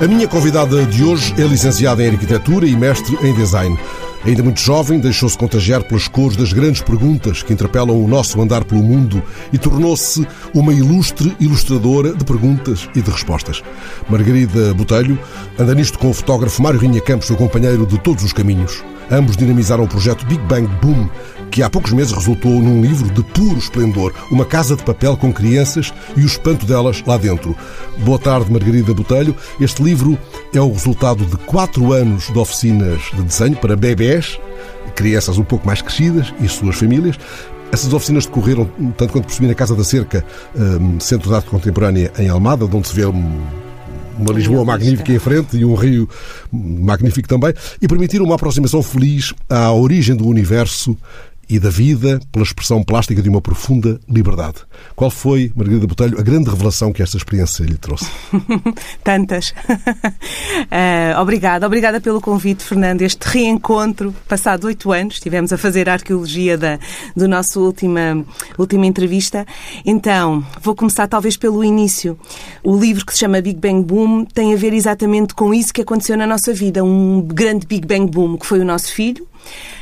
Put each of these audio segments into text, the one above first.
A minha convidada de hoje é licenciada em Arquitetura e mestre em Design. Ainda muito jovem, deixou-se contagiar pelas cores das grandes perguntas que interpelam o nosso andar pelo mundo e tornou-se uma ilustre ilustradora de perguntas e de respostas. Margarida Botelho anda nisto com o fotógrafo Mário Rinha Campos, seu companheiro de todos os caminhos. Ambos dinamizaram o projeto Big Bang Boom, que há poucos meses resultou num livro de puro esplendor, uma casa de papel com crianças e o espanto delas lá dentro. Boa tarde, Margarida Botelho. Este livro é o resultado de quatro anos de oficinas de desenho para bebés, crianças um pouco mais crescidas e suas famílias. Essas oficinas decorreram, tanto quanto percebi, na Casa da Cerca, um, Centro de Arte Contemporânea em Almada, onde se vê uma Lisboa magnífica em frente e um Rio magnífico também, e permitiram uma aproximação feliz à origem do universo e da vida pela expressão plástica de uma profunda liberdade. Qual foi, Margarida Botelho, a grande revelação que esta experiência lhe trouxe? Tantas. uh, obrigada, obrigada pelo convite, Fernando. Este reencontro, passado oito anos, estivemos a fazer a arqueologia da do nosso última, última entrevista. Então, vou começar talvez pelo início. O livro que se chama Big Bang Boom tem a ver exatamente com isso que aconteceu na nossa vida. Um grande Big Bang Boom, que foi o nosso filho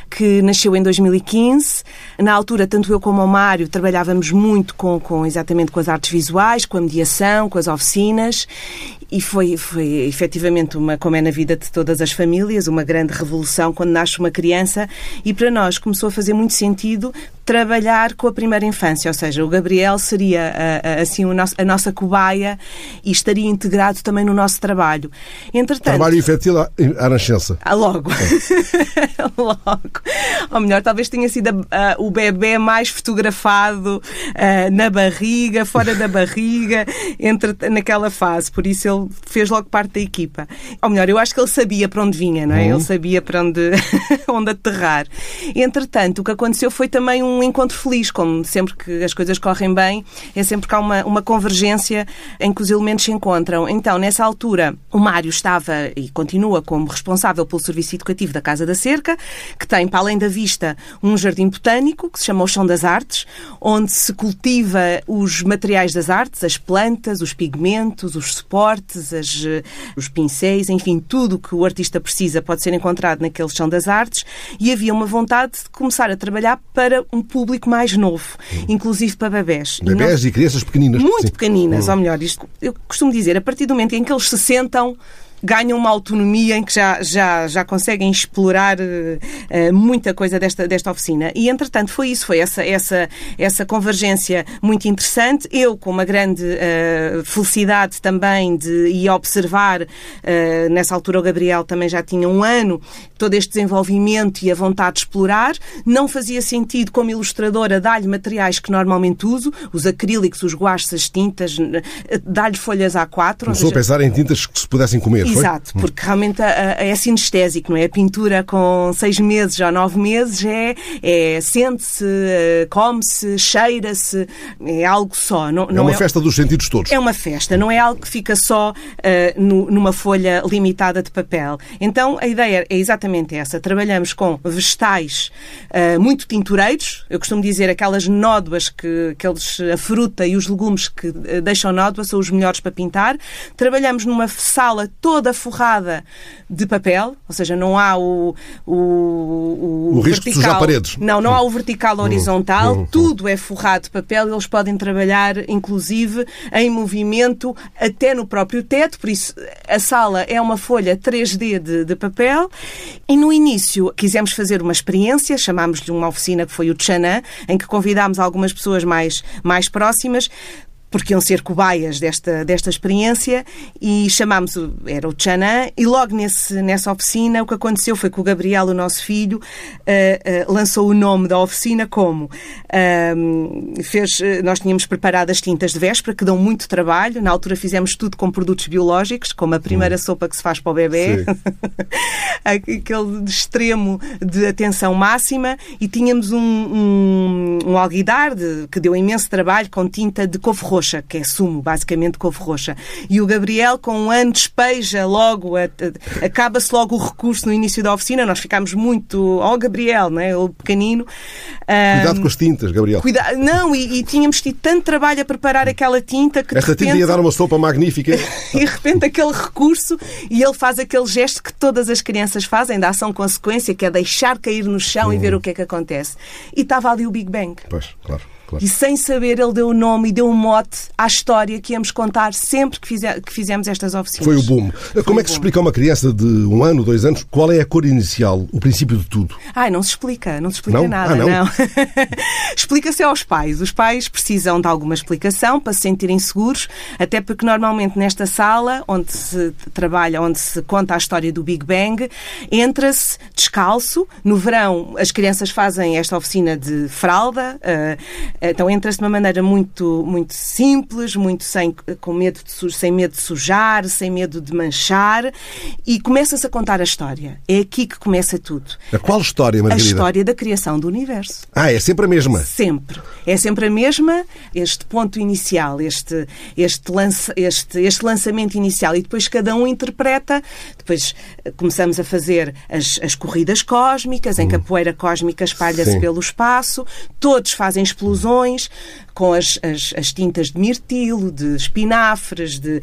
que nasceu em 2015. Na altura, tanto eu como o Mário trabalhávamos muito com, com exatamente com as artes visuais, com a mediação, com as oficinas e foi, foi efetivamente uma, como é na vida de todas as famílias, uma grande revolução quando nasce uma criança e para nós começou a fazer muito sentido trabalhar com a primeira infância, ou seja, o Gabriel seria assim a nossa cobaia e estaria integrado também no nosso trabalho. Entretanto, trabalho infantil à nascença. Ah, logo. logo. Ou melhor, talvez tenha sido uh, o bebê mais fotografado uh, na barriga, fora da barriga, entre, naquela fase. Por isso ele ele fez logo parte da equipa. Ou melhor, eu acho que ele sabia para onde vinha, não é? Uhum. Ele sabia para onde, onde aterrar. Entretanto, o que aconteceu foi também um encontro feliz, como sempre que as coisas correm bem, é sempre que há uma, uma convergência em que os elementos se encontram. Então, nessa altura, o Mário estava e continua como responsável pelo serviço educativo da Casa da Cerca, que tem, para além da vista, um jardim botânico que se chama o Chão das Artes, onde se cultiva os materiais das artes, as plantas, os pigmentos, os suportes, artes, as, eh, os pincéis, enfim, tudo o que o artista precisa pode ser encontrado naquele chão das artes e havia uma vontade de começar a trabalhar para um público mais novo, hum. inclusive para bebés. Bebés e, e crianças pequeninas. Muito sim. pequeninas, hum. ou melhor, isto, eu costumo dizer, a partir do momento em que eles se sentam ganham uma autonomia em que já, já, já conseguem explorar uh, muita coisa desta, desta oficina. E, entretanto, foi isso, foi essa, essa, essa convergência muito interessante. Eu, com uma grande uh, felicidade também de ir observar, uh, nessa altura o Gabriel também já tinha um ano, todo este desenvolvimento e a vontade de explorar. Não fazia sentido, como ilustradora, dar-lhe materiais que normalmente uso, os acrílicos, os guaches, as tintas, dar-lhe folhas A4. Começou seja... a pensar em tintas que se pudessem comer. Exato, foi? porque realmente é sinestésico, não é? A pintura com seis meses ou nove meses é, é sente-se, eh, come-se, cheira-se, é algo só. Não, é uma é, festa dos sentidos todos. É uma festa, não é algo que fica só uh, no, numa folha limitada de papel. Então a ideia é exatamente essa. Trabalhamos com vegetais uh, muito tintureiros, eu costumo dizer aquelas nódoas que, que eles, a fruta e os legumes que deixam nódoa são os melhores para pintar. Trabalhamos numa sala toda toda forrada de papel, ou seja, não há o, o, o, o risco vertical. de sujar paredes. Não, não há o vertical uhum. horizontal, uhum. tudo é forrado de papel, eles podem trabalhar, inclusive, em movimento, até no próprio teto, por isso a sala é uma folha 3D de, de papel. E no início quisemos fazer uma experiência, chamámos-lhe uma oficina que foi o Tchanã, em que convidámos algumas pessoas mais, mais próximas porque iam ser cobaias desta, desta experiência e chamámos, era o Tchanã, e logo nesse, nessa oficina o que aconteceu foi que o Gabriel, o nosso filho, uh, uh, lançou o nome da oficina como uh, fez, nós tínhamos preparado as tintas de véspera que dão muito trabalho, na altura fizemos tudo com produtos biológicos, como a primeira hum. sopa que se faz para o bebê, aquele extremo de atenção máxima, e tínhamos um, um, um alguidar de, que deu imenso trabalho com tinta de couve roxa, que é sumo, basicamente couve roxa. E o Gabriel, com um ano, despeja logo, acaba-se logo o recurso no início da oficina. Nós ficámos muito. Ó, oh, Gabriel, né? o pequenino. Cuidado com as tintas, Gabriel. Cuida... Não, e, e, tínhamos tido tanto trabalho a preparar aquela tinta que. Esta repente... tinta ia dar uma sopa magnífica. e de repente aquele recurso e ele faz aquele gesto que todas as crianças fazem, da ação-consequência, que é deixar cair no chão e ver o que é que acontece. E estava ali o Big Bang. Pois, claro. Claro. E sem saber, ele deu o nome e deu um mote à história que íamos contar sempre que, fizer, que fizemos estas oficinas. Foi o boom. Foi Como é que se explica a uma criança de um ano, dois anos, qual é a cor inicial, o princípio de tudo? Ai, não se explica, não se explica não? nada, ah, não. não. Explica-se aos pais. Os pais precisam de alguma explicação para se sentirem seguros, até porque normalmente nesta sala, onde se trabalha, onde se conta a história do Big Bang, entra-se descalço. No verão, as crianças fazem esta oficina de fralda. Uh, então entra-se de uma maneira muito, muito simples, muito sem, com medo de, sem medo de sujar, sem medo de manchar e começa-se a contar a história. É aqui que começa tudo. A qual história, Margarida? A história da criação do universo. Ah, é sempre a mesma? Sempre. É sempre a mesma, este ponto inicial, este, este, lança, este, este lançamento inicial e depois cada um interpreta, depois começamos a fazer as, as corridas cósmicas, em que a hum. poeira cósmica espalha-se pelo espaço, todos fazem explosões com as, as, as, tintas de mirtilo, de espinafres, de, uh,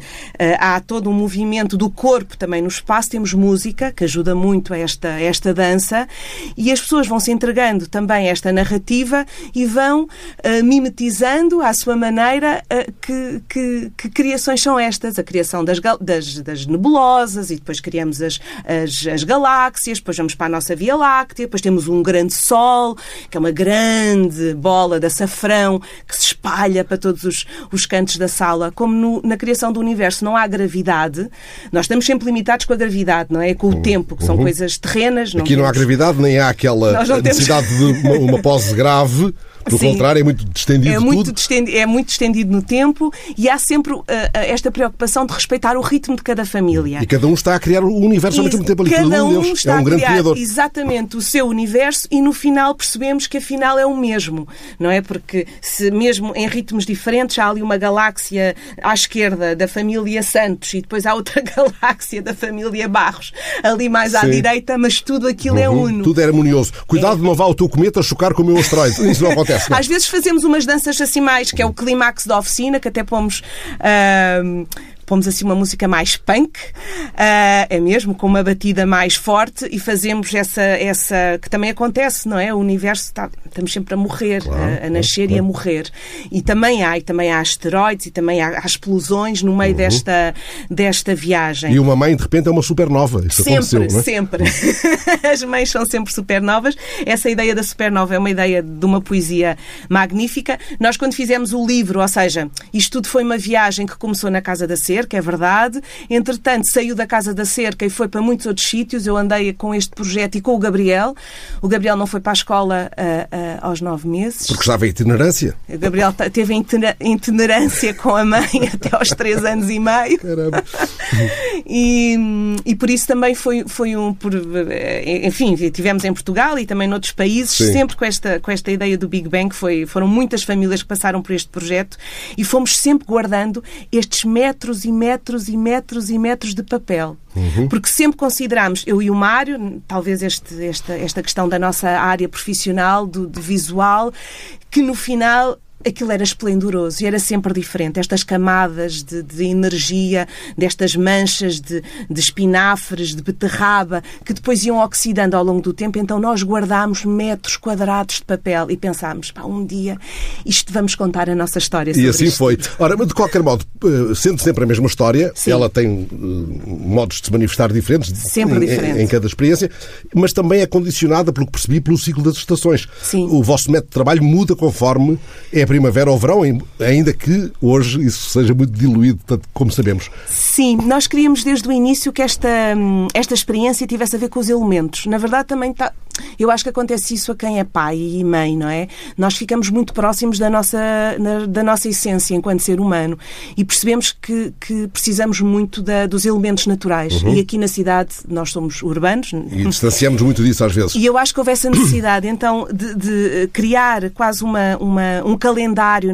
há todo um movimento do corpo também no espaço. Temos música, que ajuda muito a esta, a esta dança, e as pessoas vão se entregando também a esta narrativa e vão uh, mimetizando à sua maneira uh, que, que, que, criações são estas. A criação das, das, das nebulosas, e depois criamos as, as, as galáxias, depois vamos para a nossa Via Láctea, depois temos um grande Sol, que é uma grande bola da safrão que se espalha para todos os, os cantos da sala. Como no, na criação do universo não há gravidade, nós estamos sempre limitados com a gravidade, não é? Com o uhum. tempo, que são uhum. coisas terrenas. Não Aqui temos... não há gravidade, nem há aquela necessidade temos... de uma, uma pose grave pelo Sim. contrário, é muito distendido é muito Distendido, é muito distendido no tempo e há sempre uh, esta preocupação de respeitar o ritmo de cada família. E cada um está a criar o universo ao mesmo tempo ali. Cada um, deles está é um a grande criar criador. exatamente o seu universo e no final percebemos que afinal é o mesmo, não é? Porque se mesmo em ritmos diferentes há ali uma galáxia à esquerda da família Santos e depois há outra galáxia da família Barros ali mais à Sim. direita, mas tudo aquilo é uhum. é uno. Tudo é harmonioso. Cuidado é. não vá o teu cometa chocar com o meu asteroide. Isso não acontece. Não. Às vezes fazemos umas danças assim mais, que é o clímax da oficina, que até pomos. Uh, pomos assim uma música mais punk, uh, é mesmo, com uma batida mais forte e fazemos essa, essa que também acontece, não é? O universo está, estamos sempre a morrer, claro, a, a, nascer claro. e a morrer. E também há, e também há asteroides e também há, há explosões no meio uhum. desta, desta viagem. E uma mãe, de repente, é uma supernova. Isso sempre, é? sempre. As mães são sempre supernovas. Essa ideia da supernova é uma ideia de uma poesia magnífica. Nós, quando fizemos o livro, ou seja, isto tudo foi uma viagem que começou na Casa da Cerca, é verdade. Entretanto, saiu da Casa da Cerca e foi para muitos outros sítios. Eu andei com este projeto e com o Gabriel. O Gabriel não foi para a escola uh, uh, aos nove meses. Porque estava em itinerância. O Gabriel teve itinerância com a mãe até aos três anos e meio. Caramba. e, e por isso também foi, foi um. Por, enfim, tivemos em Portugal e também noutros países, Sim. sempre com esta, com esta ideia do Big Bang. Foi, foram muitas famílias que passaram por este projeto e fomos sempre guardando estes metros e metros e metros e metros de papel. Uhum. Porque sempre consideramos, eu e o Mário, talvez este, esta, esta questão da nossa área profissional, do, do visual, que no final aquilo era esplendoroso e era sempre diferente. Estas camadas de, de energia, destas manchas de, de, espinafres, de beterraba, que depois iam oxidando ao longo do tempo. Então nós guardámos metros quadrados de papel e pensámos, pá, um dia isto vamos contar a nossa história. e assim isto. foi. Ora, mas de qualquer modo, eh, sendo sempre a mesma história, Sim. ela tem uh, modos de se manifestar diferentes, sempre em, diferente. Em, em, cada experiência, mas também é condicionada, pelo que percebi, pelo ciclo das estações. Sim. O vosso método de trabalho muda conforme é primavera ou verão, ainda que hoje isso seja muito diluído, tanto como sabemos. Sim, nós queríamos desde o início que esta, esta experiência tivesse a ver com os elementos. Na verdade, também está, eu acho que acontece isso a quem é pai e mãe, não é? Nós ficamos muito próximos da nossa, da nossa essência enquanto ser humano e percebemos que, que precisamos muito da, dos elementos naturais. Uhum. E aqui na cidade nós somos urbanos. E distanciamos muito disso às vezes. E eu acho que houve essa necessidade, então, de, de criar quase uma, uma, um calendário,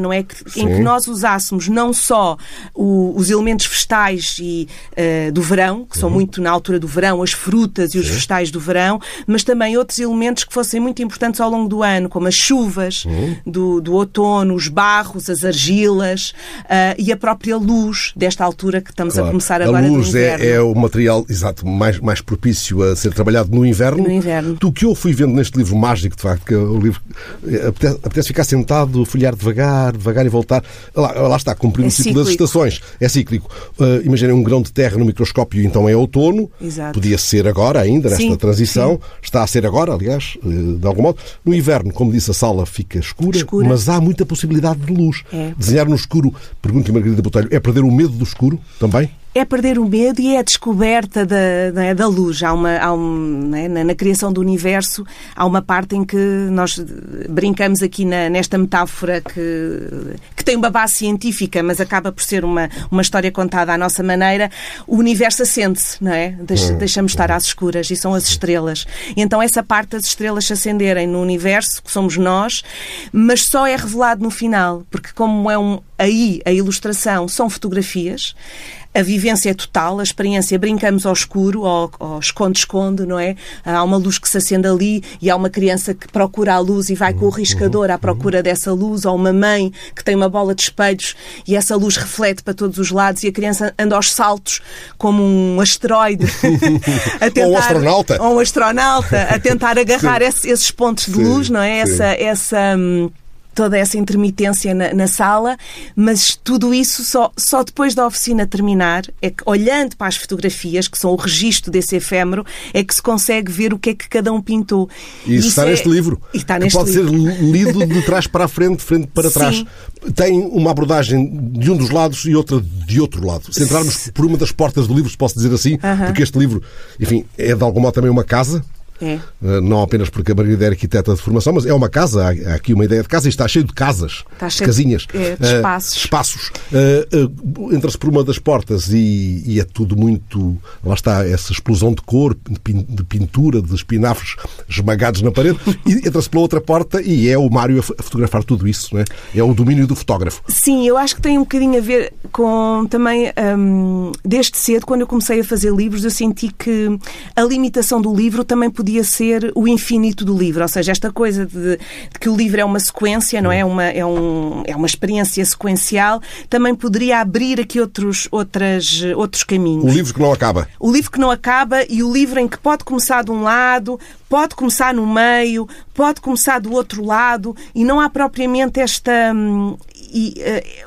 não é? Que, em que nós usássemos não só o, os elementos vegetais e, uh, do verão, que são uhum. muito na altura do verão, as frutas e os Sim. vegetais do verão, mas também outros elementos que fossem muito importantes ao longo do ano, como as chuvas uhum. do, do outono, os barros, as argilas uh, e a própria luz desta altura que estamos claro. a começar agora. A luz é, é, o material exato mais, mais propício a ser trabalhado no inverno. No inverno. Do que eu fui vendo neste livro mágico, de facto, que é o livro eh, apetece, apetece ficar sentado, folhear devagar, devagar e voltar. Lá, lá está, cumprindo é o ciclo das estações. É cíclico. Uh, imaginem um grão de terra no microscópio, então é outono. Exato. Podia ser agora ainda, nesta sim, transição. Sim. Está a ser agora, aliás, uh, de algum modo. No inverno, como disse, a sala fica escura, escura. mas há muita possibilidade de luz. É. Desenhar no escuro, pergunta Margarida Botelho, é perder o medo do escuro também? É perder o medo e é a descoberta da, da, da luz. Há uma, há um, né, na, na, criação do universo, há uma parte em que nós brincamos aqui na, nesta metáfora que, que tem uma base científica, mas acaba por ser uma, uma história contada à nossa maneira. O universo acende-se, não é? Deixa, hum. deixamos estar às escuras e são as estrelas. E então essa parte das estrelas se acenderem no universo, que somos nós, mas só é revelado no final, porque como é um, aí a ilustração são fotografias, a vivência é total, a experiência brincamos ao escuro, ao esconde-esconde, não é? Há uma luz que se acende ali e há uma criança que procura a luz e vai com o riscador à procura dessa luz, ou uma mãe que tem uma bola de espelhos e essa luz reflete para todos os lados e a criança anda aos saltos como um asteroide. tentar, ou um astronauta. Ou um astronauta, a tentar agarrar esses pontos de luz, não é? Essa, essa hum, toda essa intermitência na, na, sala, mas tudo isso só, só depois da oficina terminar, é que olhando para as fotografias, que são o registro desse efêmero, é que se consegue ver o que é que cada um pintou. E isso, está é... neste livro. E está neste pode livro. ser lido de trás para a frente, de frente para trás. Sim. Tem uma abordagem de um dos lados e outra de outro lado. Se entrarmos por uma das portas do livro, se posso dizer assim, uh -huh. porque este livro, enfim, é de algum modo também uma casa, é. Eh, não apenas porque a Margarida é arquiteta de formação, mas é uma casa. Há aqui uma ideia de casa e está cheio de casas, está cheio casinhas, é, de espaços. Uh, espaços. Uh, uh, Entra-se por uma das portas e, e, é tudo muito. Lá está essa explosão de cor, de pintura, de espinafres esmagados na parede. e entra-se pela outra porta e é o Mário a fotografar tudo isso. É? é o domínio do fotógrafo. Sim, eu acho que tem um bocadinho a ver com também. Um, desde cedo, quando eu comecei a fazer livros, eu senti que a limitação do livro também podia podia ser o infinito do livro, ou seja, esta coisa de, de que o livro é uma sequência, não é? Uma, é, um, é uma experiência sequencial, também poderia abrir aqui outros, outras, outros caminhos. O livro que não acaba. O livro que não acaba e o livro em que pode começar de um lado, pode começar no meio, pode começar do outro lado e não há propriamente esta, hum, e,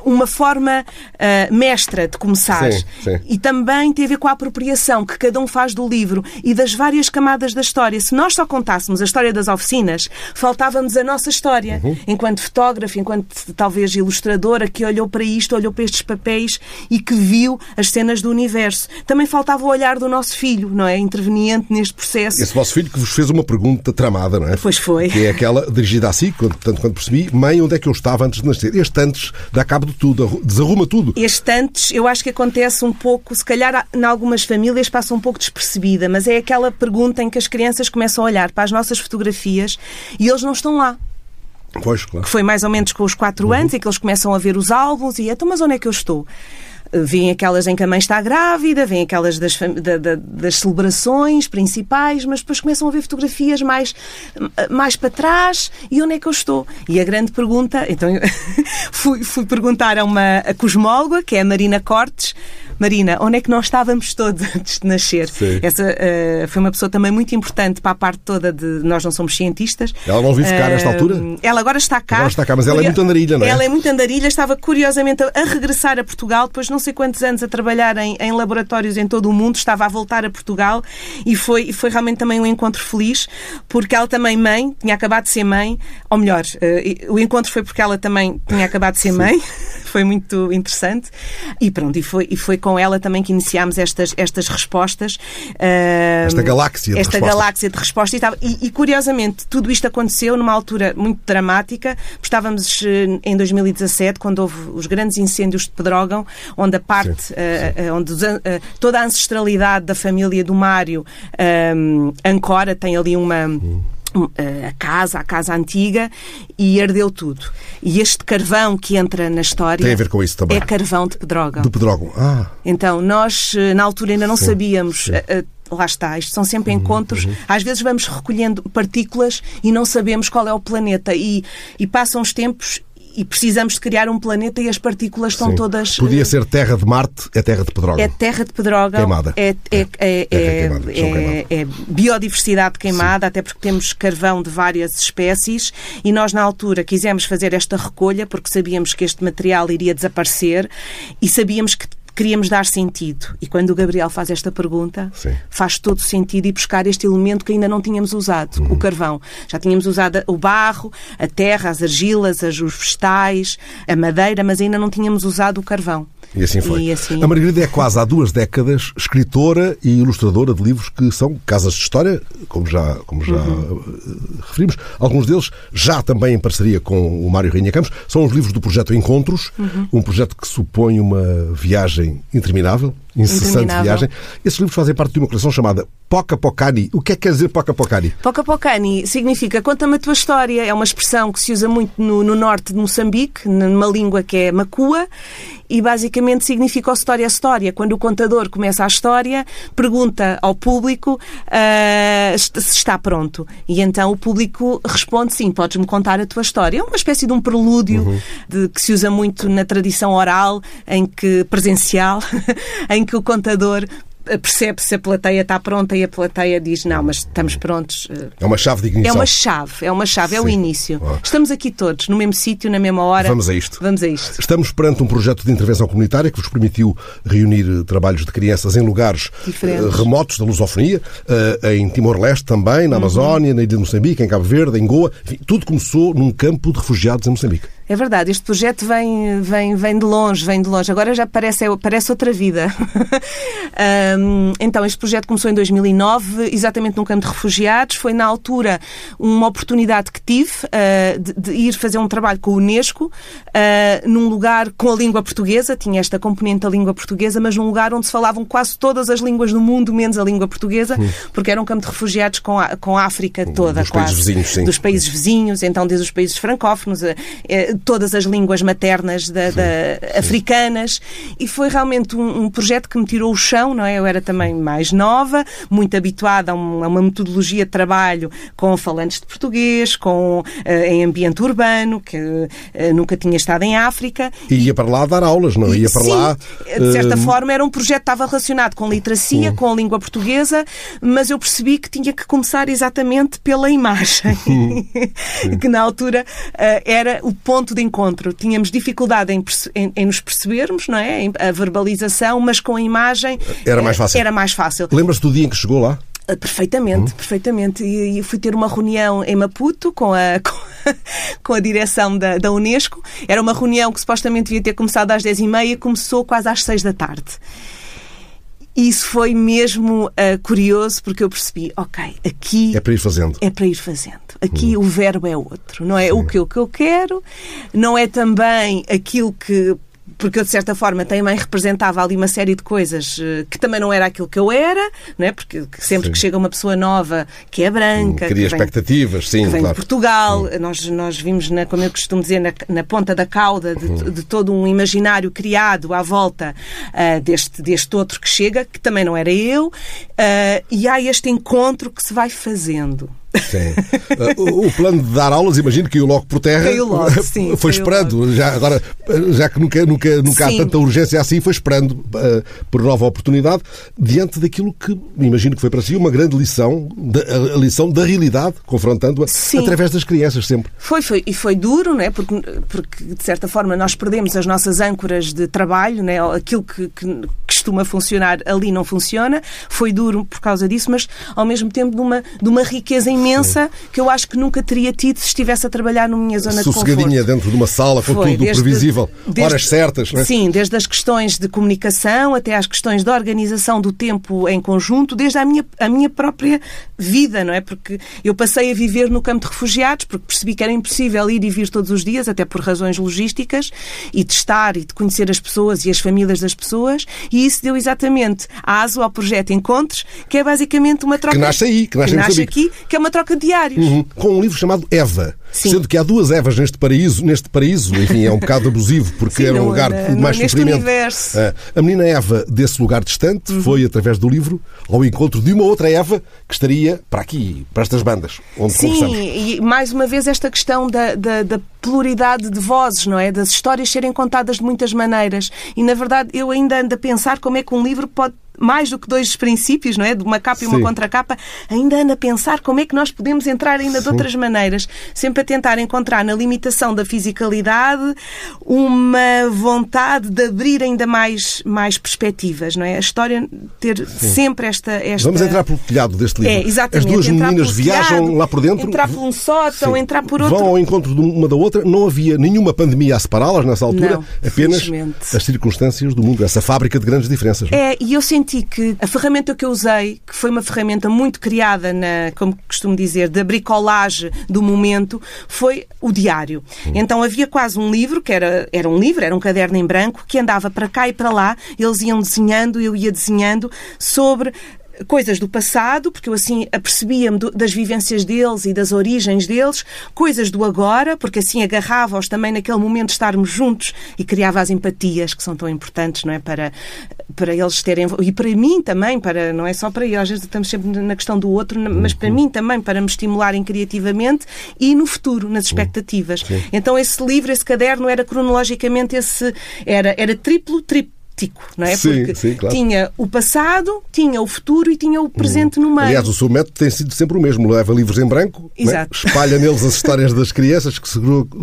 uh, uma forma uh, mestra de começar. Sim, sim. E também tem a ver com a apropriação que cada um faz do livro e das várias camadas da história. Se nós só contássemos a história das oficinas, faltava-nos a nossa história. Uhum. Enquanto fotógrafo, enquanto talvez ilustradora, que olhou para isto, olhou para estes papéis e que viu as cenas do universo. Também faltava o olhar do nosso filho, não é? Interveniente neste processo. Esse vosso filho que vos fez uma pergunta tramada, não é? Pois foi. Que é aquela dirigida a si, tanto quanto percebi, mãe, onde é que eu estava antes de nascer? Este antes dá cabo de tudo, desarruma tudo. Este antes, eu acho que acontece um pouco, se calhar em algumas famílias passa um pouco despercebida, mas é aquela pergunta em que as crianças começam a olhar para as nossas fotografias e eles não estão lá. Pois, claro. Que foi mais ou menos com os quatro uhum. anos em que eles começam a ver os álbuns e então, mas onde é que eu estou? Vêm aquelas em que a mãe está grávida, vêm aquelas das, da, da, das celebrações principais, mas depois começam a ver fotografias mais, mais para trás e onde é que eu estou? E a grande pergunta, então fui, fui perguntar a uma a cosmóloga, que é a Marina Cortes, Marina, onde é que nós estávamos todos antes de nascer? Sim. Essa uh, foi uma pessoa também muito importante para a parte toda de nós não somos cientistas. Ela não vive cá uh, nesta altura? Ela agora está cá. Agora está cá, mas ela é muito andarilha, não é? Ela é muito andarilha, estava curiosamente a, a regressar a Portugal, depois de não sei quantos anos a trabalhar em, em, laboratórios em todo o mundo, estava a voltar a Portugal e foi, foi realmente também um encontro feliz, porque ela também mãe, tinha acabado de ser mãe, ou melhor, uh, o encontro foi porque ela também tinha acabado de ser mãe, foi muito interessante. E pronto, e foi, e foi com ela também que iniciámos estas, estas respostas. Esta galáxia de esta respostas. galáxia de respostas. E, e, curiosamente, tudo isto aconteceu numa altura muito dramática. Estávamos eh, em 2017, quando houve os grandes incêndios de Pedrógão, onde a parte, sim, sim. Uh, onde uh, toda a ancestralidade da família do Mário um, Ancora tem ali uma. Hum a casa, a casa antiga, e ardeu tudo. E este carvão que entra na história. Tem a ver com isso também. É carvão de Pedrógão. De Pedrógão. Ah. Então, nós, na altura, ainda não sim, sabíamos. Sim. Lá está, isto são sempre uhum, encontros. Uhum. Às vezes vamos recolhendo partículas e não sabemos qual é o planeta. E, e passam os tempos e precisamos de criar um planeta e as partículas estão Sim. todas. Podia ser terra de Marte, é terra de Pedrógão. É terra de Pedrógão. Queimada. É, é, é, é, é biodiversidade queimada, Sim. até porque temos carvão de várias espécies e nós, na altura, quisemos fazer esta recolha porque sabíamos que este material iria desaparecer e sabíamos que queríamos dar sentido. E quando o Gabriel faz esta pergunta, Sim. faz todo sentido ir buscar este elemento que ainda não tínhamos usado, uhum. o carvão. Já tínhamos usado o barro, a terra, as argilas, os vegetais, a madeira, mas ainda não tínhamos usado o carvão. E assim foi. E assim... A Margarida é quase há duas décadas escritora e ilustradora de livros que são casas de história, como já, como já uhum. Eh, referimos. Alguns deles já também em parceria com o Mário Rainha Campos. São os livros do projeto Encontros, uhum. um projeto que supõe uma viagem interminável incessante viagem. Esses livros fazem parte de uma coleção chamada Poca Pocani. O que é que quer dizer Poca Pocani? Poca Pocani significa conta-me a tua história. É uma expressão que se usa muito no, no, norte de Moçambique, numa língua que é macua, e basicamente significa o história a história. Quando o contador começa a história, pergunta ao público uh, se está pronto. E então o público responde sim, podes-me contar a tua história. É uma espécie de um prelúdio uhum. de, que se usa muito na tradição oral, em que presencial, em que o contador percebe se a plateia está pronta e a plateia diz não, mas estamos prontos. É uma chave de ignição. É uma chave, é uma chave, Sim. é o início. Ah. Estamos aqui todos, no mesmo sítio, na mesma hora. Vamos a isto. Vamos a isto. Estamos perante um projeto de intervenção comunitária que vos permitiu reunir eh, trabalhos de crianças em lugares eh, Diferentes. remotos da lusofonia, eh, em Timor-Leste também, na uhum. Amazónia, uhum. na ilha de Moçambique, em Cabo Verde, em Goa. Enfim, tudo começou num campo de refugiados em Moçambique. É verdade, este projeto vem, vem, vem de longe, vem de longe. Agora já parece, parece outra vida. um, então, este projeto começou em 2009, exatamente num campo de refugiados. Foi, na altura, uma oportunidade que tive uh, de, de, ir fazer um trabalho com a Unesco, uh, num lugar com a língua portuguesa, tinha esta componente da língua portuguesa, mas num lugar onde se falavam quase todas as línguas do mundo, menos a língua portuguesa, hum. porque era um campo de refugiados com a, com a África toda, dos quase. Países vizinhos, sim. Dos países vizinhos, então desde os países francófonos, uh, todas as línguas maternas da, da, africanas e foi realmente um, um, projeto que me tirou o chão, não é? Eu era também mais nova, muito habituada a, um, a uma metodologia de trabalho com falantes de português, com uh, em ambiente urbano, que uh, nunca tinha estado em África. E ia para lá dar aulas, não? Ia para Sim, lá. De certa uh... forma era um projeto que estava relacionado com literacia, com a língua portuguesa, mas eu percebi que tinha que começar exatamente pela imagem, que na altura era o ponto de encontro. Tínhamos dificuldade em, em, em nos percebermos, não é? a verbalização, mas com a imagem era mais fácil. Era mais fácil. Lembras-te do dia em que chegou lá? Ah, perfeitamente, uhum. perfeitamente. E, e, fui ter uma reunião em Maputo com a, com a, com a direção da, da, Unesco. Era uma reunião que supostamente devia ter começado às 10h30 e começou quase às 6 da tarde. E isso foi mesmo uh, curioso porque eu percebi, ok, aqui. É para ir fazendo. É para ir fazendo. Aqui hum. o verbo é outro. Não é Sim. o que eu, que eu quero, não é também aquilo que porque eu, de certa forma, também representava ali uma série de coisas eh, que também não era aquilo que eu era, não é? Porque sempre sim. que chega uma pessoa nova que é branca. Cria expectativas, sim, que vem claro. de Portugal, hum. nós, nós vimos, na, como eu costumo dizer, na, na ponta da cauda de, hum. de, todo um imaginário criado à volta uh, deste, deste outro que chega, que também não era eu, uh, e há este encontro que se vai fazendo. Sim. Uh, o plano de dar aulas, imagino, caiu logo por terra. Caiu logo, sim. Foi esperando. Já, agora, já que nunca, nunca, nunca há tanta urgência assim, foi esperando uh, por nova oportunidade, diante daquilo que, imagino que foi para si uma grande lição, a lição da realidade, confrontando-a através das crianças sempre. Foi, foi. E foi duro, né? porque, porque, de certa forma, nós perdemos as nossas âncoras de trabalho, né? aquilo que, que, que costuma funcionar, ali não funciona. Foi duro por causa disso, mas ao mesmo tempo de uma, de uma riqueza imensa Sim. que eu acho que nunca teria tido se estivesse a trabalhar na minha zona de conforto. Sossegadinha dentro de uma sala com Foi, tudo desde, previsível, desde, horas certas. Não é? Sim, desde as questões de comunicação até às questões de organização do tempo em conjunto, desde a minha, a minha própria vida, não é? Porque eu passei a viver no campo de refugiados porque percebi que era impossível ir e vir todos os dias, até por razões logísticas, e de estar e de conhecer as pessoas e as famílias das pessoas, e isso deu exatamente aso ao projeto Encontros, que é basicamente uma troca. Que nasce aí, que nasce, que nasce aqui, que é uma troca de diários. Uhum. Com um livro chamado Eva. Sim. Sendo que há duas Evas neste paraíso, neste paraíso, enfim, é um bocado abusivo, porque Sim, era um lugar de mais sofrimento. Universo. Ah, a menina Eva, desse lugar distante, uhum. foi, através do livro, ao encontro de uma outra Eva que estaria para aqui, para estas bandas, onde Sim, conversamos. e mais uma vez esta questão da, da, da pluralidade de vozes, não é? Das histórias serem contadas de muitas maneiras. E, na verdade, eu ainda ando a pensar como é que um livro pode mais do que dois princípios, não é? De uma capa e uma contracapa, ainda anda a pensar como é que nós podemos entrar ainda Sim. de outras maneiras. Sempre a tentar encontrar na limitação da fisicalidade uma vontade de abrir ainda mais, mais perspectivas, não é? A história ter Sim. sempre esta, esta. Vamos entrar pelo telhado deste livro. É, exatamente. As duas meninas viajam telhado, lá por dentro. Entrar por um sótão, Sim. entrar por outro. Vão ao encontro de uma da outra. Não havia nenhuma pandemia a separá-las nessa altura, não, apenas as circunstâncias do mundo, essa fábrica de grandes diferenças. É, e eu senti senti que a ferramenta que eu usei, que foi uma ferramenta muito criada na, como costumo dizer, da bricolagem do momento, foi o diário. Então havia quase um livro, que era, era um livro, era um caderno em branco, que andava para cá e para lá, eles iam desenhando, eu ia desenhando sobre coisas do passado, porque eu assim apercebia-me das vivências deles e das origens deles, coisas do agora, porque assim agarrava-os também naquele momento de estarmos juntos e criava as empatias que são tão importantes, não é? Para, para eles terem. E para mim também, para, não é só para eles, às vezes estamos sempre na questão do outro, mas para mim também, para me estimularem criativamente e no futuro, nas expectativas. Sim. Então esse livro, esse caderno era cronologicamente esse. Era, era triplo, triplo não é? Sim, Porque sim, claro. tinha o passado, tinha o futuro e tinha o presente hum. no meio. Aliás, o seu método tem sido sempre o mesmo. Leva livros em branco, né? espalha neles as histórias das crianças que se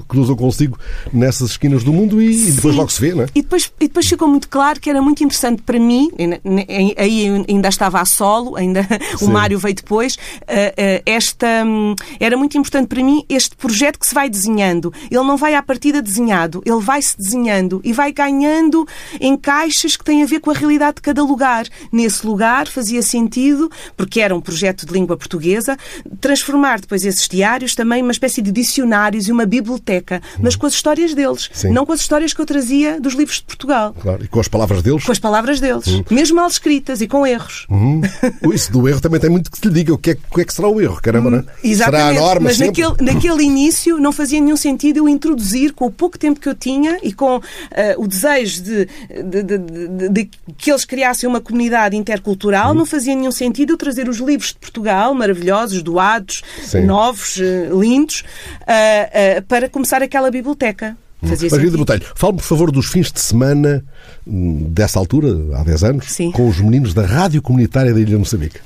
cruzam consigo nessas esquinas do mundo e, depois logo se vê, não é? E depois, e depois ficou muito claro que era muito interessante para mim, aí ainda estava a solo, ainda o Mário veio depois, eh, eh, esta, hum, era muito importante para mim este projeto que se vai desenhando. Ele não vai à partida desenhado, ele vai-se desenhando e vai ganhando em casa caixas que têm a ver com a realidade de cada lugar. Nesse lugar fazia sentido, porque era um projeto de língua portuguesa, transformar depois esses diários também uma espécie de dicionários e uma biblioteca, mas com as histórias deles, Sim. não com as histórias que eu trazia dos livros de Portugal. Claro, e com as palavras deles? Com as palavras deles, uhum. mesmo mal escritas e com erros. Uhum. Isso do erro também tem muito que se lhe diga. O que é, o que, é que será o erro? Caramba, não é? Exatamente, será a norma mas naquele, naquele início não fazia nenhum sentido eu introduzir, com o pouco tempo que eu tinha e com uh, o desejo de, de, de de, de, de, que eles criassem uma comunidade intercultural, uhum. não fazia nenhum sentido eu trazer os livros de Portugal, maravilhosos, doados, Sim. novos, eh, lindos, uh, uh, para começar aquela biblioteca. Fazia Margarida Botelho, fale, por favor, dos fins de semana hum, dessa altura, há 10 anos, Sim. com os meninos da Rádio Comunitária da Ilha de Moçambique.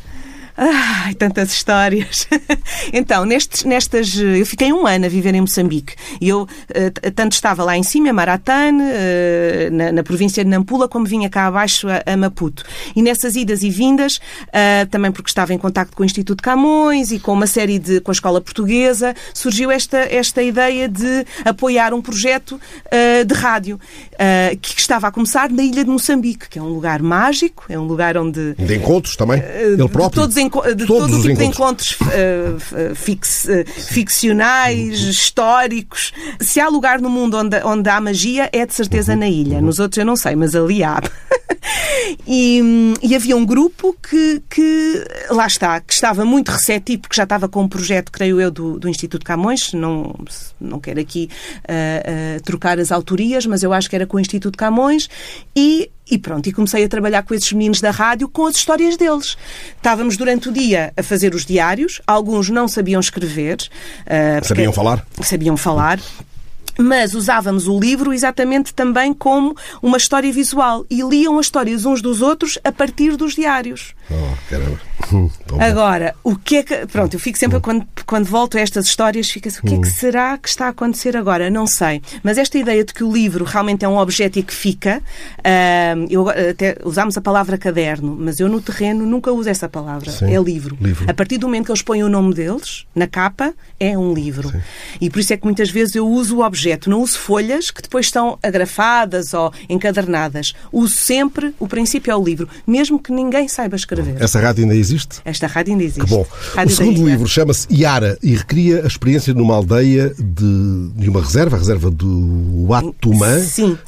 Ai, tantas histórias. então, nestes, nestas. Eu fiquei um ano a viver em Moçambique. E eu uh, tanto estava lá em cima, Maratane, uh, na, na, província de Nampula, como vinha cá abaixo a, a Maputo. E nessas idas e vindas, uh, também porque estava em contacto com o Instituto Camões e com uma série de. com a escola portuguesa, surgiu esta, esta ideia de apoiar um projeto de rádio que estava a começar na ilha de Moçambique, que é um lugar mágico, é um lugar onde. De encontros também. Ele próprio. Todos de todo o tipo de encontros uh, fix, uh, ficcionais, históricos. Se há lugar no mundo onde, onde há magia, é de certeza na ilha. Nos outros eu não sei, mas ali há. e, e, havia um grupo que, que, lá está, que estava muito receptivo, porque já estava com um projeto, creio eu, do, do Instituto Camões. Não, não quero aqui uh, trocar as autorias, mas eu acho que era com o Instituto Camões. E e pronto, e comecei a trabalhar com esses meninos da rádio com as histórias deles. Estávamos durante o dia a fazer os diários, alguns não sabiam escrever. Uh, sabiam falar? Sabiam falar mas usávamos o livro exatamente também como uma história visual e liam as histórias uns dos outros a partir dos diários. Oh, caramba. Agora, o que é que. Pronto, eu fico sempre, quando, quando volto a estas histórias, fica assim, o que é que será que está a acontecer agora? Não sei. Mas esta ideia de que o livro realmente é um objeto e que fica, uh, eu até usámos a palavra caderno, mas eu no terreno nunca uso essa palavra. Sim, é livro. livro. A partir do momento que eles põem o nome deles na capa, é um livro. Sim. E por isso é que muitas vezes eu uso o objeto, não uso folhas que depois estão agrafadas ou encadernadas. Uso sempre, o princípio é o livro, mesmo que ninguém saiba escrever. Essa rádio ainda existe? Esta rádio ainda existe. Que bom. Rádio o segundo livro chama-se Iara e recria a experiência numa aldeia de, de uma reserva, a reserva do Atumã,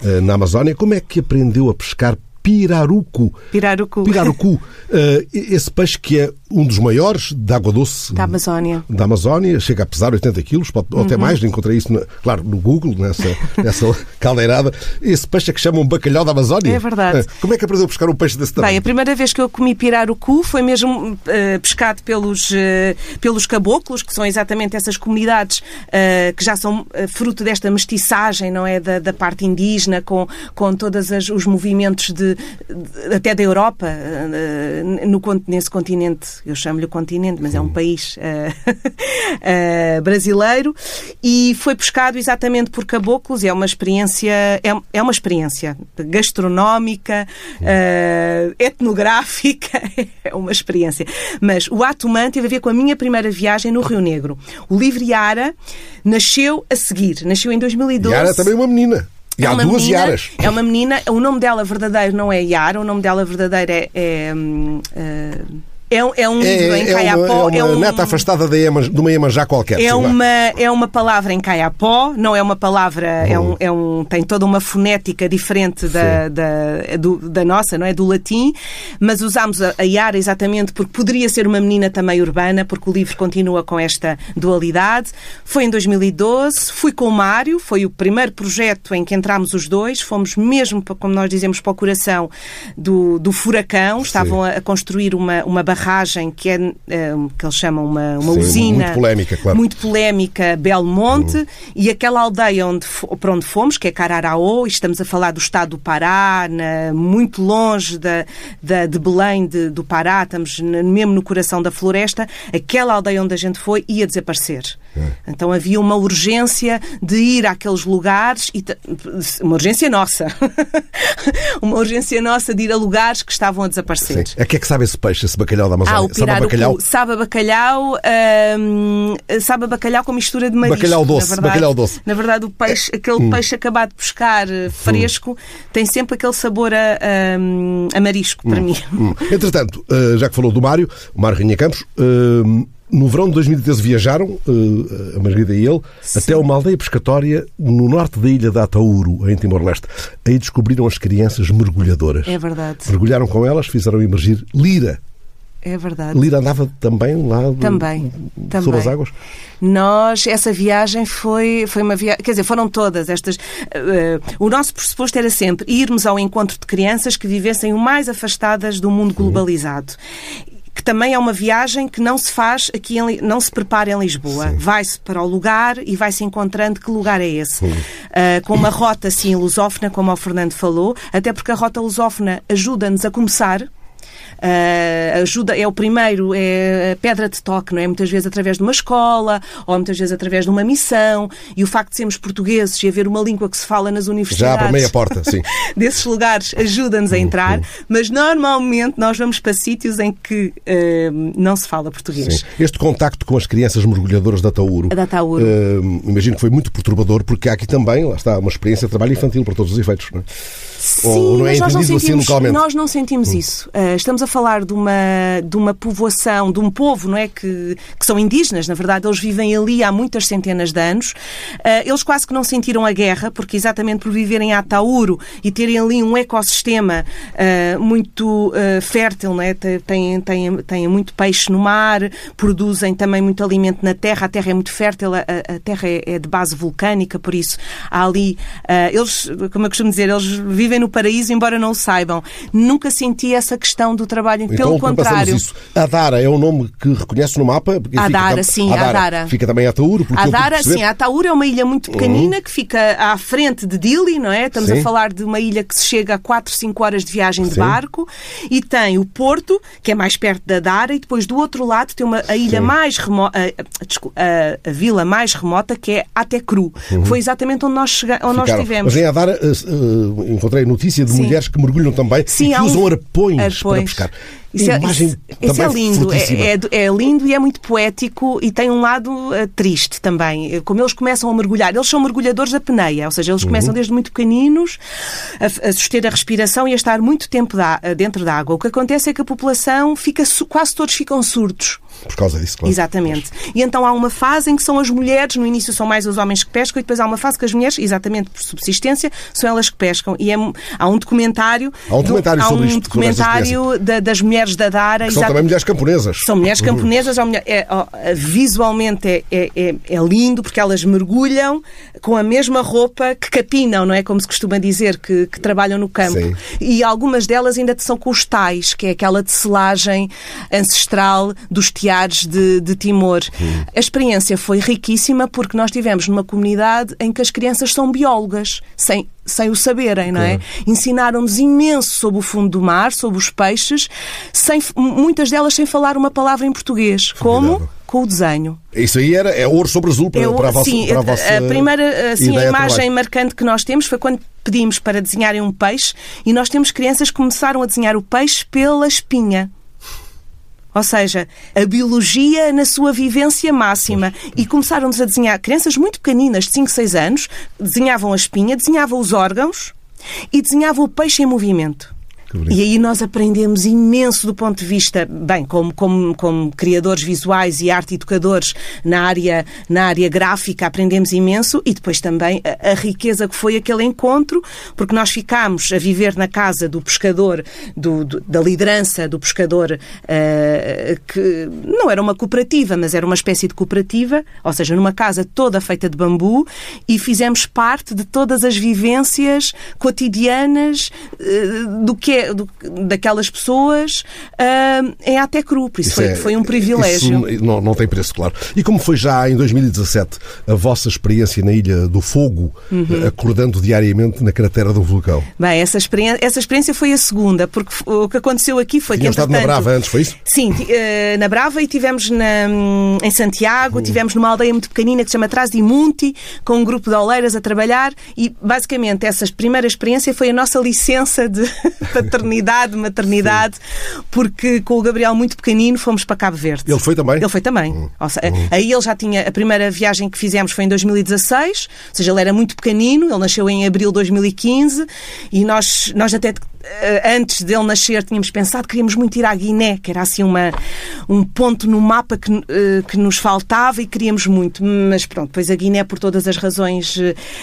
eh, na Amazónia. Como é que aprendeu a pescar pirarucu? Pirarucu. Pirarucu. Eh, esse peixe que é um dos maiores de água doce Da Amazónia. da Amazónia, chega a pesar 80 quilos, pode, ou até Uhum. mais, encontrei isso, na- claro, no Google, nessa, nessa caldeirada. Esse peixe é que chamam bacalhau da Amazónia. É verdade. Eh, Como é que aprendeu a pescar um peixe desse tamanho? Bem, a primeira vez que eu comi pirarucu foi mesmo eh, pescado pelos, eh, pelos caboclos, que são exatamente essas comunidades que já são fruto desta mestiçagem, não é? Da, da parte indígena, com, com todos os movimentos de, de- até da Europa, eh, no, nesse continente, eu chamo-lhe o continente, mas é um país eh, brasileiro, e foi pescado exatamente por caboclos, e é uma experiência, é, é uma experiência gastronómica, etnográfica, é uma experiência. Mas o Atumã teve a ver com a minha primeira viagem no Rio Negro. O livro Yara nasceu a seguir, nasceu em 2012. Yara também é uma menina. E há uma duas menina, Yaras. É uma menina, o nome dela verdadeiro não é Yara, o nome dela verdadeiro é. é, eh, é um, é um livro em É, é uma, Caiapó. é uma um- neta afastada da Ieman- de uma Iemanjá qualquer. é uma, é uma palavra em caiapó, não é uma palavra, é Hum. um, é um, tem toda uma fonética diferente da, da, do- da nossa, não é? Do latim, mas usámos a, a Yara exatamente porque poderia ser uma menina também urbana, porque o livro continua com esta dualidade. Foi em 2012, fui com o Mário, foi o primeiro projeto em que entramos os dois, fomos mesmo, como nós dizemos, para o coração do, do furacão, estavam a, a construir uma, uma barragem que é, eh, que eles chamam uma, uma Sim, usina muito polémica, claro. muito polémica Belmonte e aquela aldeia onde, para onde fomos, que é Cararaó, e estamos a falar do estado do Pará, na- muito longe da, da- de Belém de- do Pará, estamos mesmo no coração da floresta, aquela aldeia onde a gente foi ia desaparecer. Então havia uma urgência de ir àqueles lugares, e uma urgência nossa, uma urgência nossa de ir a lugares que estavam a desaparecer. Sim. A que é que sabe esse peixe, esse bacalhau da Amazónia? Ah, o Sabe bacalhau? Sabe a bacalhau, hum, sabe a bacalhau com mistura de marisco. Bacalhau doce, na verdade. bacalhau doce. Hum. Na verdade, o peixe, aquele peixe acabado de pescar eh, fresco tem sempre aquele sabor a, a, a marisco, para mim. Hum. Entretanto, eh, já que falou do Mário, o Mário Rainha Campos, no verão de 2013 viajaram, eh, a Margarida e ele, até uma aldeia pescatória no norte da ilha de Atauro, em Timor-Leste. Aí descobriram as crianças mergulhadoras. É verdade. Mergulharam com elas, fizeram emergir Lira. É verdade. Lira andava também lá Também, sobre também. as águas? Nós, essa viagem foi, foi uma viagem, quer dizer, foram todas estas. eh, o nosso pressuposto era sempre irmos ao encontro de crianças que vivessem o mais afastadas do mundo globalizado. Que também é uma viagem que não se faz aqui, em, não se prepara em Lisboa. Vai-se para o lugar e vai-se encontrando que lugar é esse. Ah, com uma rota assim lusófona, como o Fernando falou, até porque a rota lusófona ajuda-nos a começar. Uh, ajuda, é o primeiro, é a pedra de toque, não é? Muitas vezes através de uma escola, ou muitas vezes através de uma missão, e o facto de sermos portugueses e haver uma língua que se fala nas Já universidades. para meia porta, sim. desses lugares ajuda-nos a entrar, mas normalmente nós vamos para sítios em que uh, não se fala português. Sim. Este contacto com as crianças mergulhadoras da Tauro, Da Tauro. eh, imagino que foi muito perturbador, porque há aqui também, lá está, uma experiência de trabalho infantil para todos os efeitos. Não é? Sim, Ou não é mas nós não assim sentimos, localmente? nós não sentimos isso. Uh, estamos a falar de uma, de uma povoação, de um povo, não é? Que, que são indígenas, na verdade, eles vivem ali há muitas centenas de anos. Uh, eles quase que não sentiram a guerra, porque exatamente por viverem a Tauro e terem ali um ecossistema uh, muito uh, fértil, não é? Têm, têm, têm muito peixe no mar, produzem também muito alimento na terra, a terra é muito fértil, a, a terra é, é de base vulcânica, por isso há ali. eles, como eu costumo dizer, eles vivem no paraíso, embora não o saibam. Nunca senti essa questão do trabalho, Então, pelo quando contrário. Isso. Adara é um nome que reconhece no mapa? Adara, fica, sim, Adara. Adara. Fica também a Tauro, porque A eu pude Dara, perceber. sim, a Taura é uma ilha muito pequenina que fica à frente de Dili, não é? Estamos Sim. a falar de uma ilha que se chega a 4, 5 horas de viagem de Sim. barco e tem o Porto, que é mais perto da Dara, e depois do outro lado tem uma, a ilha Sim. mais remota, a, a vila mais remota, que é Atecru. que Foi exatamente onde nós, chega, onde nós estivemos. Mas em Adara eh, encontrei notícia de mulheres que mergulham também Sim, e que um- usam arpões, para arpões. Pescar. Isso é, isso- isso é lindo, é, é- é lindo e é muito poético e tem um lado eh, triste também. Eh, Como eles começam a mergulhar, eles são mergulhadores da peneia, ou seja, eles Uhum. começam desde muito pequeninos a, a suster a respiração e a estar muito tempo da- eh, dentro da água. O que acontece é que a população fica, quase todos ficam surdos. Por causa disso, claro. Exatamente. E então há uma fase em que são as mulheres, no início são mais os homens que pescam, e depois há uma fase que as mulheres, exatamente por subsistência, são elas que pescam. E é, há um documentário. Há um documentário há sobre um isto, sobre esta documentário da- das mulheres da Dara. Que são também mulheres camponesas. são mulheres camponesas, mulher- é, ó, visualmente é, é- é- é lindo porque elas mergulham com a mesma roupa que capinam, não é? Como se costuma dizer, que, que trabalham no campo. Sim. E algumas delas ainda são com os tais, que é aquela tecelagem ancestral dos tiares de, de Timor. A experiência foi riquíssima porque nós tivemos numa comunidade em que as crianças são biólogas, sem, sem o saberem, não é? Ensinaram-nos imenso sobre o fundo do mar, sobre os peixes, sem, muitas delas sem falar uma palavra em português. Como? Com o desenho. Isso aí era, é ouro sobre azul para, Eu- para a vossa, sim, para a vossa a primeira assim, a imagem marcante que nós temos foi quando pedimos para desenharem um peixe e nós temos crianças que começaram a desenhar o peixe pela espinha. Ou seja, a biologia na sua vivência máxima. E começaram-nos a desenhar, crianças muito pequeninas, de 5, 6 anos, desenhavam a espinha, desenhavam os órgãos e desenhavam o peixe em movimento. E aí nós aprendemos imenso do ponto de vista, bem, como, como, como criadores visuais e arte educadores na área, na área gráfica, aprendemos imenso e depois também a, a riqueza que foi aquele encontro, porque nós ficámos a viver na casa do pescador, do, do- da liderança do pescador, eh, que não era uma cooperativa, mas era uma espécie de cooperativa, ou seja, numa casa toda feita de bambu e fizemos parte de todas as vivências cotidianas eh, do que é, do- daquelas pessoas ah, em Atecru. Por isso, foi, é- foi um privilégio. Isso não, não tem preço, claro. E como foi já em 2017 a vossa experiência na Ilha do Fogo, Uhum. eh, acordando diariamente na cratera do vulcão? Bem, essa experiência, essa experiência foi a segunda, porque o que aconteceu aqui foi Tinham que, estado na Brava antes, foi isso? Sim, eh, na Brava e tivemos na- em Santiago, Hum. tivemos numa aldeia muito pequenina que se chama Trás de Munti, com um grupo de oleiras a trabalhar e basicamente essa primeira experiência foi a nossa licença de paternidade, maternidade, porque com o Gabriel muito pequenino fomos para Cabo Verde. Ele foi também? Ele foi também. Hum. Seja, Aí ele já tinha. A primeira viagem que fizemos foi em 2016, ou seja, ele era muito pequenino, ele nasceu em abril de 2015 e nós, nós até. eh, Antes dele nascer, tínhamos pensado que queríamos muito ir à Guiné, que era assim uma, um ponto no mapa que, eh, que nos faltava e queríamos muito. Mas pronto, depois a Guiné, por todas as razões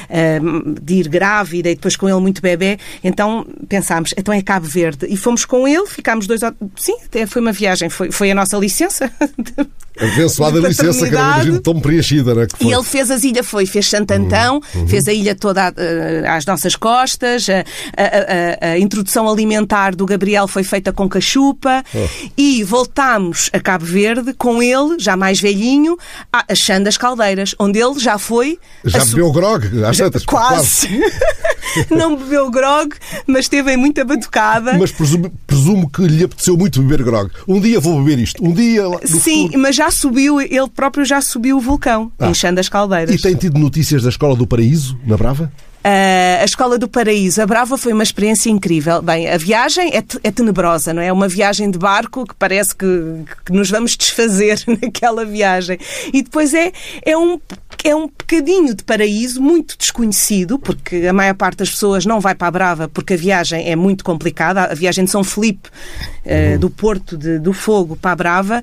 eh, de ir grávida e depois com ele muito bebê, então pensámos, então é Cabo Verde. E fomos com ele, ficámos dois. Sim, até foi uma viagem, foi, foi a nossa licença. Abençoada licença que era paternidade. imagino tão preenchida, é? Que E ele fez as ilhas, foi, fez Santo Antão, fez a ilha toda eh, às nossas costas, a, a- a- a introdução alimentar do Gabriel foi feita com cachupa e voltámos a Cabo Verde com ele, já mais velhinho, a a Chã das Caldeiras, onde ele já foi... Já a su- bebeu grog, às tantas? Quase. Não bebeu grog, mas teve em muita batucada. Mas presumo, presumo que lhe apeteceu muito beber grog. Um dia vou beber isto. Um dia. Sim, futuro. mas já subiu, ele próprio já subiu o vulcão, Ah. em Chã das Caldeiras. E tem tido notícias da Escola do Paraíso, na Brava? Uh, a Escola do Paraíso, a Brava foi uma experiência incrível. Bem, a viagem é, te- é tenebrosa, não é? É uma viagem de barco que parece que, que nos vamos desfazer naquela viagem. E depois é, é, um, é um bocadinho de paraíso muito desconhecido, porque a maior parte das pessoas não vai para a Brava porque a viagem é muito complicada. A viagem de São Felipe, uh, do Porto de- do Fogo para a Brava,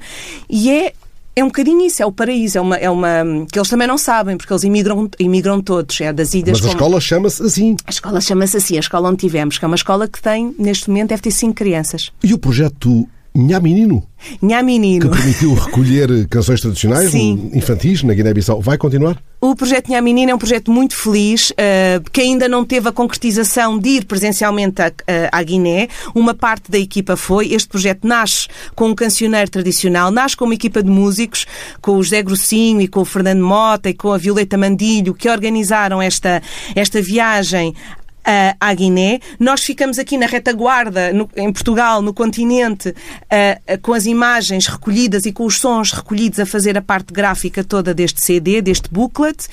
e é é um bocadinho isso, é o paraíso, é uma, é uma que eles também não sabem, porque eles imigram, imigram todos, é das ilhas Mas a como- escola chama-se assim. a escola chama-se assim, a escola onde tivemos, que é uma escola que tem, neste momento, deve ter cinco crianças. E o projeto Nha Menino, Nha que Menino. permitiu recolher canções tradicionais Sim. infantis na Guiné-Bissau. Vai continuar? O projeto Nha Menina é um projeto muito feliz, eh, que ainda não teve a concretização de ir presencialmente à, eh, à Guiné. Uma parte da equipa foi. Este projeto nasce com um cancioneiro tradicional, nasce com uma equipa de músicos, com o José Grossinho e com o Fernando Mota e com a Violeta Mandilho, que organizaram esta, esta viagem ah, à Guiné. Nós ficamos aqui na retaguarda, no- em Portugal, no continente, ah, com as imagens recolhidas e com os sons recolhidos a fazer a parte gráfica toda deste CD, deste booklet,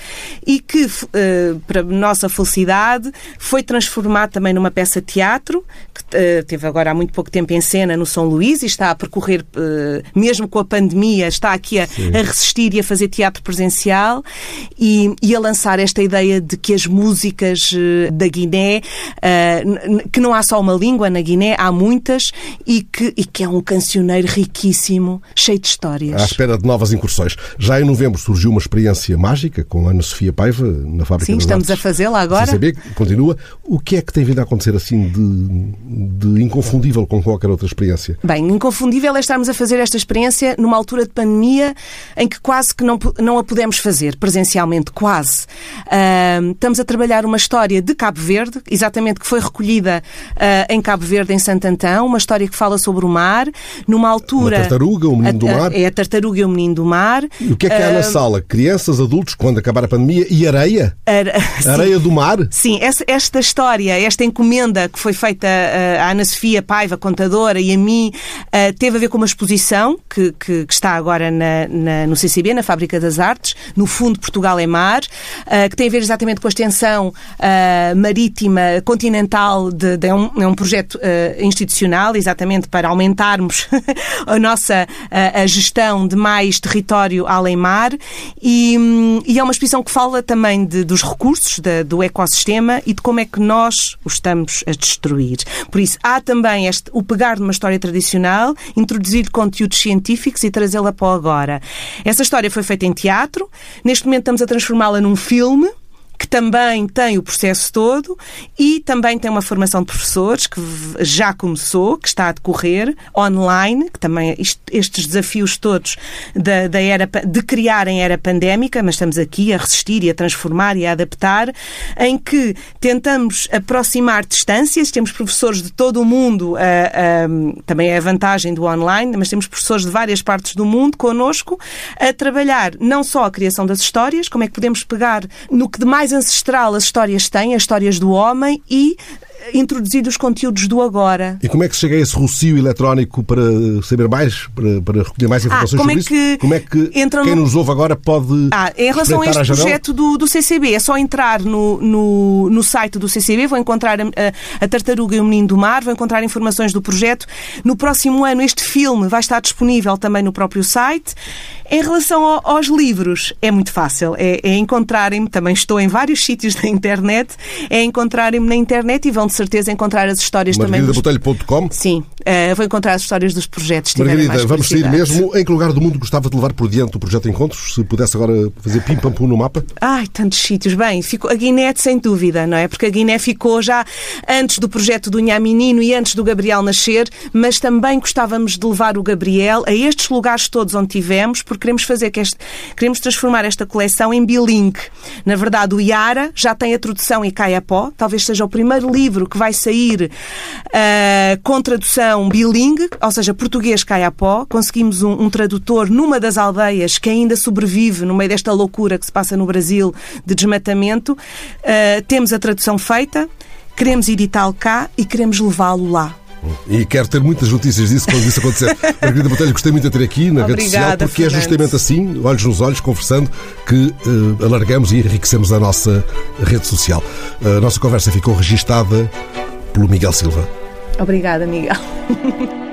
e que, ah, para nossa felicidade, foi transformado também numa peça de teatro, que ah, teve agora há muito pouco tempo em cena no São Luís e está a percorrer, mesmo com a pandemia, está aqui a, a resistir e a fazer teatro presencial e, e a lançar esta ideia de que as músicas da Guiné, n- n- que não há só uma língua na Guiné, há muitas, e que, e que é um cancioneiro riquíssimo, cheio de À histórias. espera de novas incursões. Já em novembro surgiu uma experiência mágica com a Ana Sofia Paiva na Fábrica Sim, estamos a Artes. fazê-la agora. CCB continua. O que é que tem vindo a acontecer assim de, de inconfundível com qualquer outra experiência? Bem, inconfundível é estarmos a fazer esta experiência numa altura de pandemia em que quase que não, não a pudemos fazer presencialmente, quase. Ahm, estamos a trabalhar uma história de Cabo Verde, exatamente que foi recolhida ah, em Cabo Verde, em Santo Antão, uma história que fala sobre o mar, numa altura... Uma tartaruga, um menino do A- a- mar. É a tartaruga e o menino do mar. E o que é que há na sala? Crianças, adultos, quando acabar a pandemia e areia? Sim. Areia do mar? Sim, essa- esta história, esta encomenda que foi feita eh, à Ana Sofia Paiva, contadora, e a mim, eh, teve a ver com uma exposição que, que- que está agora na- na- no CCB, na Fábrica das Artes, no Fundo Portugal é Mar, eh, que tem a ver exatamente com a extensão eh, marítima continental, de, de- é, um, é um projeto eh, institucional, exatamente para aumentarmos a nossa eh, a gestão de mais território além mar, e, hum, e é uma exposição que fala também de- dos recursos da- do ecossistema e de como é que nós o estamos a destruir. Por isso, há também este, o pegar numa história tradicional, introduzir conteúdos científicos e trazê-la para o agora. Essa história foi feita em teatro, neste momento estamos a transformá-la num filme que também tem o processo todo e também tem uma formação de professores que já começou, que está a decorrer online, que também isto- estes desafios todos da, da era de criar em era pandémica, mas estamos aqui a resistir e a transformar e a adaptar, em que tentamos aproximar distâncias, temos professores de todo o mundo, ah, ah, também é a vantagem do online, mas temos professores de várias partes do mundo connosco a trabalhar não só a criação das histórias, como é que podemos pegar no que de mais ancestral as histórias têm, as histórias do homem, e introduzir os conteúdos do agora. E como é que se chega a esse rocio eletrónico para saber mais, para, para recolher mais informações como sobre é isso? que como é que entram quem no- nos ouve agora pode Ah, em relação a este janela? projeto do, do CCB, é só entrar no, no, no site do CCB, vão encontrar a, a- a Tartaruga e o Menino do Mar, vão encontrar informações do projeto. No próximo ano, este filme vai estar disponível também no próprio site. Em relação ao- aos livros, é muito fácil. É, é encontrarem-me, também estou em vários sítios da internet, é encontrarem-me na internet e vão de certeza encontrar as histórias também. Dos... margarida.botelho.com Sim, eh, vão encontrar as histórias dos projetos. Margarida, vamos sair mesmo. Em que lugar do mundo gostava de levar por diante o projeto Encontros? Se pudesse agora fazer pim-pam-pum no mapa? Ai, tantos sítios. Bem, ficou, a Guiné, sem dúvida, não é? Porque a Guiné ficou já antes do projeto do Nha Menino e antes do Gabriel nascer, mas também gostávamos de levar o Gabriel a estes lugares todos onde tivemos, porque queremos fazer que este, queremos transformar esta coleção em bilingue. Na verdade, o Iara já tem a tradução em Caiapó, talvez seja o primeiro livro que vai sair ah, com tradução bilingue, ou seja, português Caiapó. Conseguimos um, um tradutor numa das aldeias que ainda sobrevive no meio desta loucura que se passa no Brasil de desmatamento. Ah, temos a tradução feita, queremos editá-lo cá e queremos levá-lo lá. E quero ter muitas notícias disso quando isso acontecer. Margarida Botelho, gostei muito de ter aqui na rede social, Obrigada, porque é Fernando. justamente assim, olhos nos olhos, conversando, que eh, alargamos e enriquecemos a nossa rede social. A nossa conversa ficou registada pelo Miguel Silva. Obrigada, Miguel.